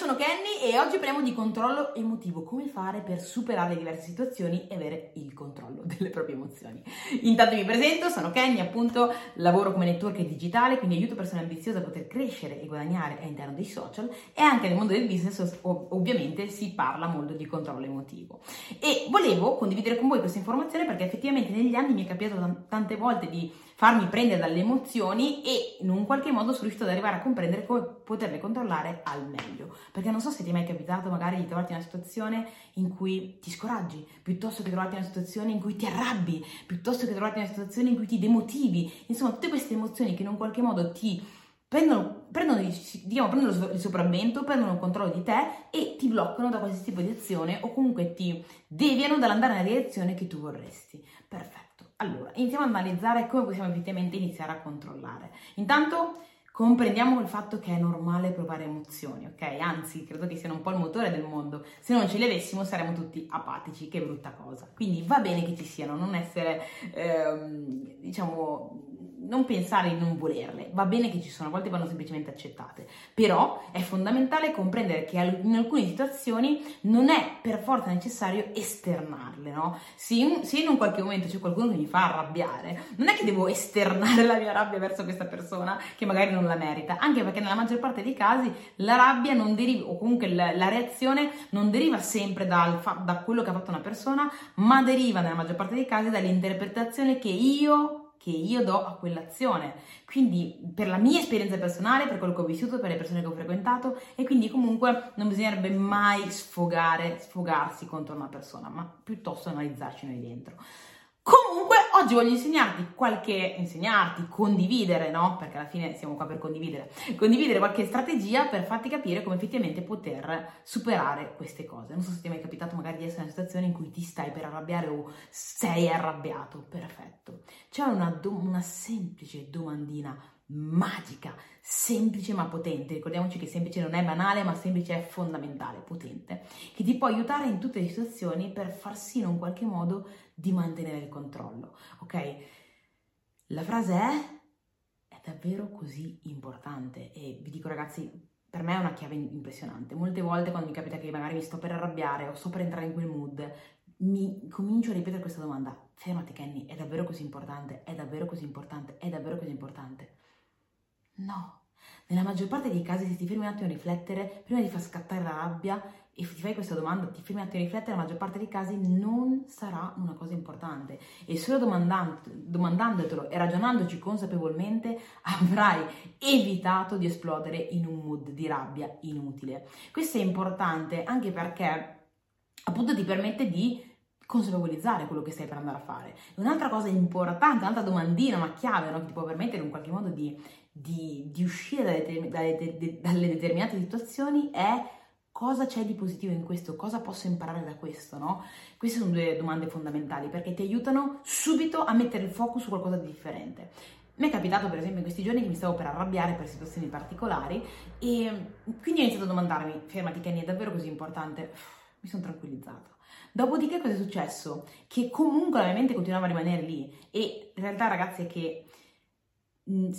sono Kenny e oggi parliamo di controllo emotivo, come fare per superare diverse situazioni e avere il controllo delle proprie emozioni. Intanto mi presento, sono Kenny, appunto lavoro come network digitale, quindi aiuto persone ambiziose a poter crescere e guadagnare all'interno dei social e anche nel mondo del business ovviamente si parla molto di controllo emotivo. E volevo condividere con voi questa informazione perché effettivamente negli anni mi è capitato tante volte di farmi prendere dalle emozioni e in un qualche modo sono riuscito ad arrivare a comprendere come poterle controllare al meglio. Perché non so se ti è mai capitato magari di trovarti in una situazione in cui ti scoraggi, piuttosto che trovarti in una situazione in cui ti arrabbi, piuttosto che trovarti in una situazione in cui ti demotivi. Insomma, tutte queste emozioni che in un qualche modo ti prendono, prendono, diciamo, prendono il sopravvento, prendono il controllo di te e ti bloccano da qualsiasi tipo di azione o comunque ti deviano dall'andare nella direzione che tu vorresti. Perfetto. Allora, iniziamo ad analizzare come possiamo effettivamente iniziare a controllare. Intanto comprendiamo il fatto che è normale provare emozioni, ok? Anzi, credo che siano un po' il motore del mondo. Se non ce le avessimo saremmo tutti apatici, che brutta cosa. Quindi va bene che ci siano, non essere, ehm, diciamo, non pensare di non volerle, va bene che ci sono, a volte vanno semplicemente accettate, però è fondamentale comprendere che in alcune situazioni non è per forza necessario esternarle, no? Se in, se in un qualche momento c'è qualcuno che mi fa arrabbiare, non è che devo esternare la mia rabbia verso questa persona che magari non la merita, anche perché nella maggior parte dei casi la rabbia non deriva, o comunque la, la reazione non deriva sempre dal, da quello che ha fatto una persona, ma deriva nella maggior parte dei casi dall'interpretazione che io che io do a quell'azione. Quindi per la mia esperienza personale, per quello che ho vissuto, per le persone che ho frequentato e quindi comunque non bisognerebbe mai sfogare, sfogarsi contro una persona, ma piuttosto analizzarci noi dentro. Comunque, oggi voglio insegnarti qualche, insegnarti, condividere, no? Perché alla fine siamo qua per condividere, condividere qualche strategia per farti capire come effettivamente poter superare queste cose. Non so se ti è mai capitato magari di essere in una situazione in cui ti stai per arrabbiare o sei arrabbiato. Perfetto. C'è una, do- una semplice domandina magica, semplice ma potente. Ricordiamoci che semplice non è banale, ma semplice è fondamentale, potente, che ti può aiutare in tutte le situazioni per far sì in un qualche modo di mantenere il controllo. Ok? La frase è è davvero così importante e vi dico ragazzi, per me è una chiave impressionante. Molte volte quando mi capita che magari mi sto per arrabbiare o sto per entrare in quel mood, mi comincio a ripetere questa domanda. Fermati Kenny, è davvero così importante? È davvero così importante? È davvero così importante? No. Nella maggior parte dei casi, se ti fermi un attimo a riflettere, prima di far scattare la rabbia e ti fai questa domanda, ti fermi un attimo a riflettere, nella maggior parte dei casi non sarà una cosa importante. E solo domandandotelo e ragionandoci consapevolmente avrai evitato di esplodere in un mood di rabbia inutile. Questo è importante anche perché appunto ti permette di consapevolizzare quello che stai per andare a fare. Un'altra cosa importante, un'altra domandina, una chiave no, che ti può permettere in qualche modo di di, di uscire dalle, dalle, dalle, determinate situazioni è cosa c'è di positivo in questo, cosa posso imparare da questo, no? Queste sono due domande fondamentali perché ti aiutano subito a mettere il focus su qualcosa di differente. Mi è capitato per esempio in questi giorni che mi stavo per arrabbiare per situazioni particolari e quindi ho iniziato a domandarmi, fermati Kenny, è davvero così importante? Mi sono tranquillizzato. Dopodiché cosa è successo? Che comunque la mia mente continuava a rimanere lì e in realtà ragazzi è che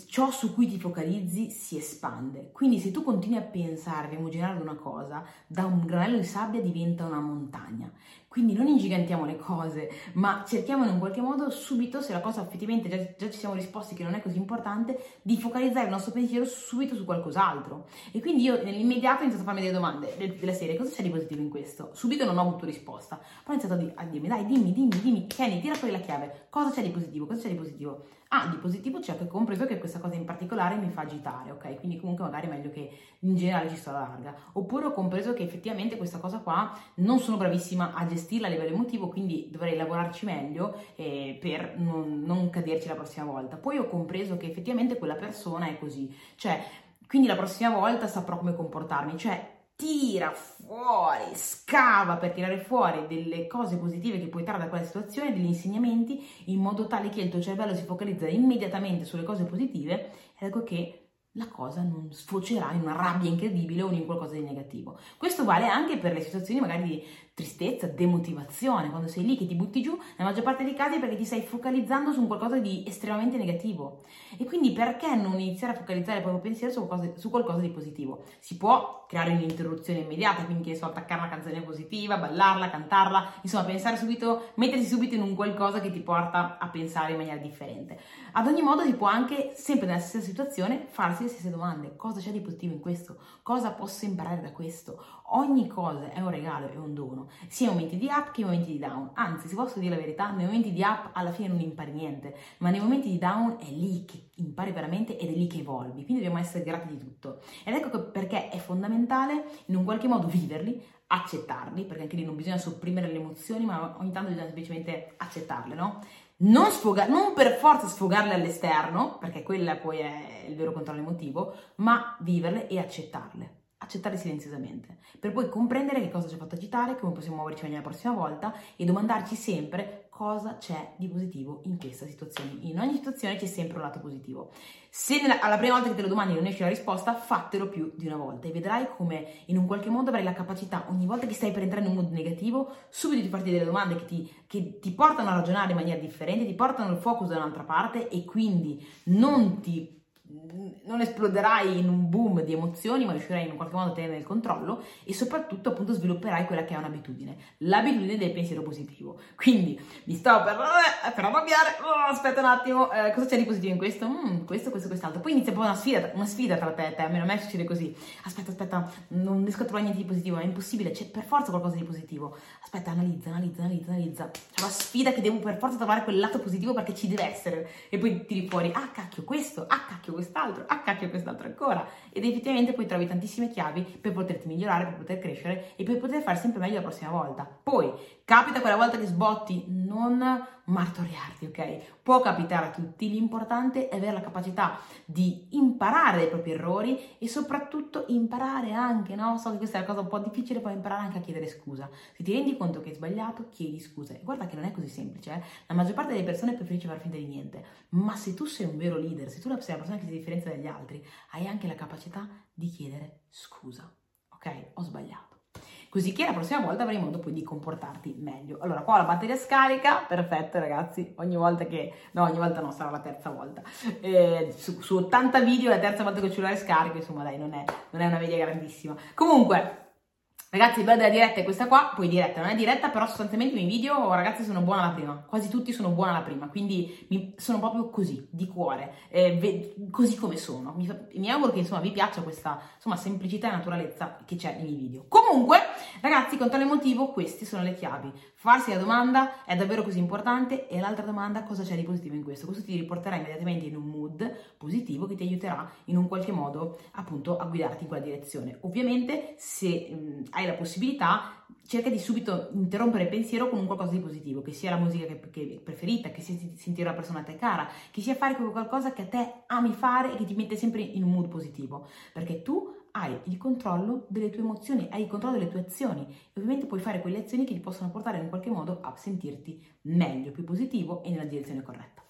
ciò su cui ti focalizzi si espande. Quindi se tu continui a pensare, a immaginare una cosa, da un granello di sabbia diventa una montagna. Quindi non ingigantiamo le cose, ma cerchiamo in un qualche modo subito, se la cosa effettivamente già, già ci siamo risposti che non è così importante, di focalizzare il nostro pensiero subito su qualcos'altro. E quindi io nell'immediato ho iniziato a farmi delle domande della serie, cosa c'è di positivo in questo? Subito non ho avuto risposta, poi ho iniziato a, di- a dirmi, dai dimmi, dimmi, dimmi, Kenny, tira fuori la chiave, cosa c'è di positivo, cosa c'è di positivo? Ah, di positivo c'è che ho compreso che questa cosa in particolare mi fa agitare, ok? Quindi comunque magari è meglio che in generale ci sto alla larga. Oppure ho compreso che effettivamente questa cosa qua non sono bravissima a gestirla a livello emotivo, quindi dovrei lavorarci meglio eh, per non, non caderci la prossima volta. Poi ho compreso che effettivamente quella persona è così, cioè quindi la prossima volta saprò come comportarmi, cioè tira fuori, scava per tirare fuori delle cose positive che puoi trarre da quella situazione, degli insegnamenti, in modo tale che il tuo cervello si focalizza immediatamente sulle cose positive. Ecco che la cosa non sfocerà in una rabbia incredibile o in qualcosa di negativo. Questo vale anche per le situazioni magari di tristezza, demotivazione, quando sei lì che ti butti giù, nella maggior parte dei casi perché ti stai focalizzando su qualcosa di estremamente negativo. E quindi perché non iniziare a focalizzare il proprio pensiero su qualcosa, su qualcosa di positivo? Si può creare un'interruzione immediata, quindi che so, attaccare una canzone positiva, ballarla, cantarla, insomma, pensare subito, mettersi subito in un qualcosa che ti porta a pensare in maniera differente. Ad ogni modo si può anche, sempre nella stessa situazione, farsi le stesse domande. Cosa c'è di positivo in questo? Cosa posso imparare da questo? Ogni cosa è un regalo, è un dono, sia in momenti di up che in momenti di down. Anzi, se posso dire la verità, nei momenti di up alla fine non impari niente, ma nei momenti di down è lì che impari veramente ed è lì che evolvi. Quindi dobbiamo essere grati di tutto. Ed ecco perché è fondamentale in un qualche modo viverli, accettarli, perché anche lì non bisogna sopprimere le emozioni, ma ogni tanto bisogna semplicemente accettarle, no? Non, sfoga- non per forza sfogarle all'esterno, perché quella poi è il vero controllo emotivo, ma viverle e accettarle accettare silenziosamente, per poi comprendere che cosa ci ha fatto agitare, come possiamo muoverci la prossima volta e domandarci sempre cosa c'è di positivo in questa situazione. In ogni situazione c'è sempre un lato positivo. Se nella, alla prima volta che te lo domandi non esce la risposta, fatelo più di una volta e vedrai come in un qualche modo avrai la capacità, ogni volta che stai per entrare in un mood negativo, subito di farti delle domande che ti, che ti portano a ragionare in maniera differente, ti portano il focus da un'altra parte e quindi non ti non esploderai in un boom di emozioni, ma riuscirai in qualche modo a tenere il controllo e soprattutto appunto svilupperai quella che è un'abitudine, l'abitudine del pensiero positivo. Quindi mi sto per, eh, per arrabbiare, oh, aspetta un attimo, eh, cosa c'è di positivo in questo? Mm, questo, questo, quest'altro. Poi inizia po' una sfida, una sfida tra te e te, almeno a me succede così. Aspetta, aspetta, non riesco a trovare niente di positivo, è impossibile, c'è per forza qualcosa di positivo. Aspetta, analizza, analizza, analizza, analizza. C'è una sfida che devo per forza trovare quel lato positivo perché ci deve essere. E poi tiri fuori, ah cacchio questo, ah cacchio quest'altro, cacchio quest'altro ancora. Ed effettivamente poi trovi tantissime chiavi per poterti migliorare, per poter crescere e per poter fare sempre meglio la prossima volta. Poi, capita quella volta che sbotti, non martoriarti, ok? Può capitare a tutti, l'importante è avere la capacità di imparare dai propri errori e soprattutto imparare anche, no? So che questa è una cosa un po' difficile, poi imparare anche a chiedere scusa. Se ti rendi conto che hai sbagliato, chiedi scusa. E guarda che non è così semplice, eh? La maggior parte delle persone preferisce far finta di niente, ma se tu sei un vero leader, se tu sei una persona che si differenzia dagli altri, hai anche la capacità di chiedere scusa, ok? Ho sbagliato così che la prossima volta avrai modo poi di comportarti meglio. Allora, qua la batteria scarica, perfetto ragazzi, ogni volta che, no ogni volta no, sarà la terza volta, eh, su, su, 80 video la terza volta che il cellulare scarico, insomma dai, non è, non è una media grandissima. Comunque, Ragazzi, il bello della diretta è questa qua, poi diretta non è diretta, però sostanzialmente i miei video, ragazzi, sono buona alla prima, quasi tutti sono buona alla prima, quindi mi, sono proprio così, di cuore, eh, ve, così come sono. Mi, mi, auguro che insomma vi piaccia questa insomma, semplicità e naturalezza che c'è nei miei video. Comunque, ragazzi, con tale motivo, queste sono le chiavi. Farsi la domanda è davvero così importante e l'altra domanda cosa c'è di positivo in questo? Questo ti riporterà immediatamente in un mood positivo che ti aiuterà in un qualche modo appunto a guidarti in quella direzione. Ovviamente se mh, hai la possibilità cerca di subito interrompere il pensiero con un qualcosa di positivo, che sia la musica che, che preferita, che sia sentire una persona a te cara, che sia fare qualcosa che a te ami fare e che ti mette sempre in un mood positivo, perché tu hai il controllo delle tue emozioni, hai il controllo delle tue azioni e ovviamente puoi fare quelle azioni che ti possono portare in qualche modo a sentirti meglio, più positivo e nella direzione corretta.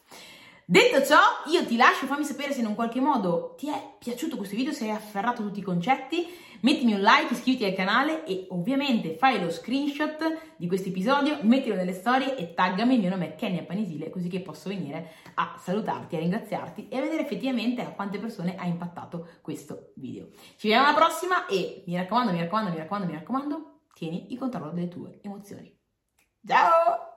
Detto ciò, io ti lascio, fammi sapere se in un qualche modo ti è piaciuto questo video, se hai afferrato tutti i concetti, mettimi un like, iscriviti al canale e ovviamente fai lo screenshot di questo episodio, mettilo nelle storie e taggami, il mio nome è Kenya Panisile, così che posso venire a salutarti, a ringraziarti e a vedere effettivamente a quante persone ha impattato questo video. Ci vediamo alla prossima e mi raccomando, mi raccomando, mi raccomando, mi raccomando, tieni il controllo delle tue emozioni. Ciao!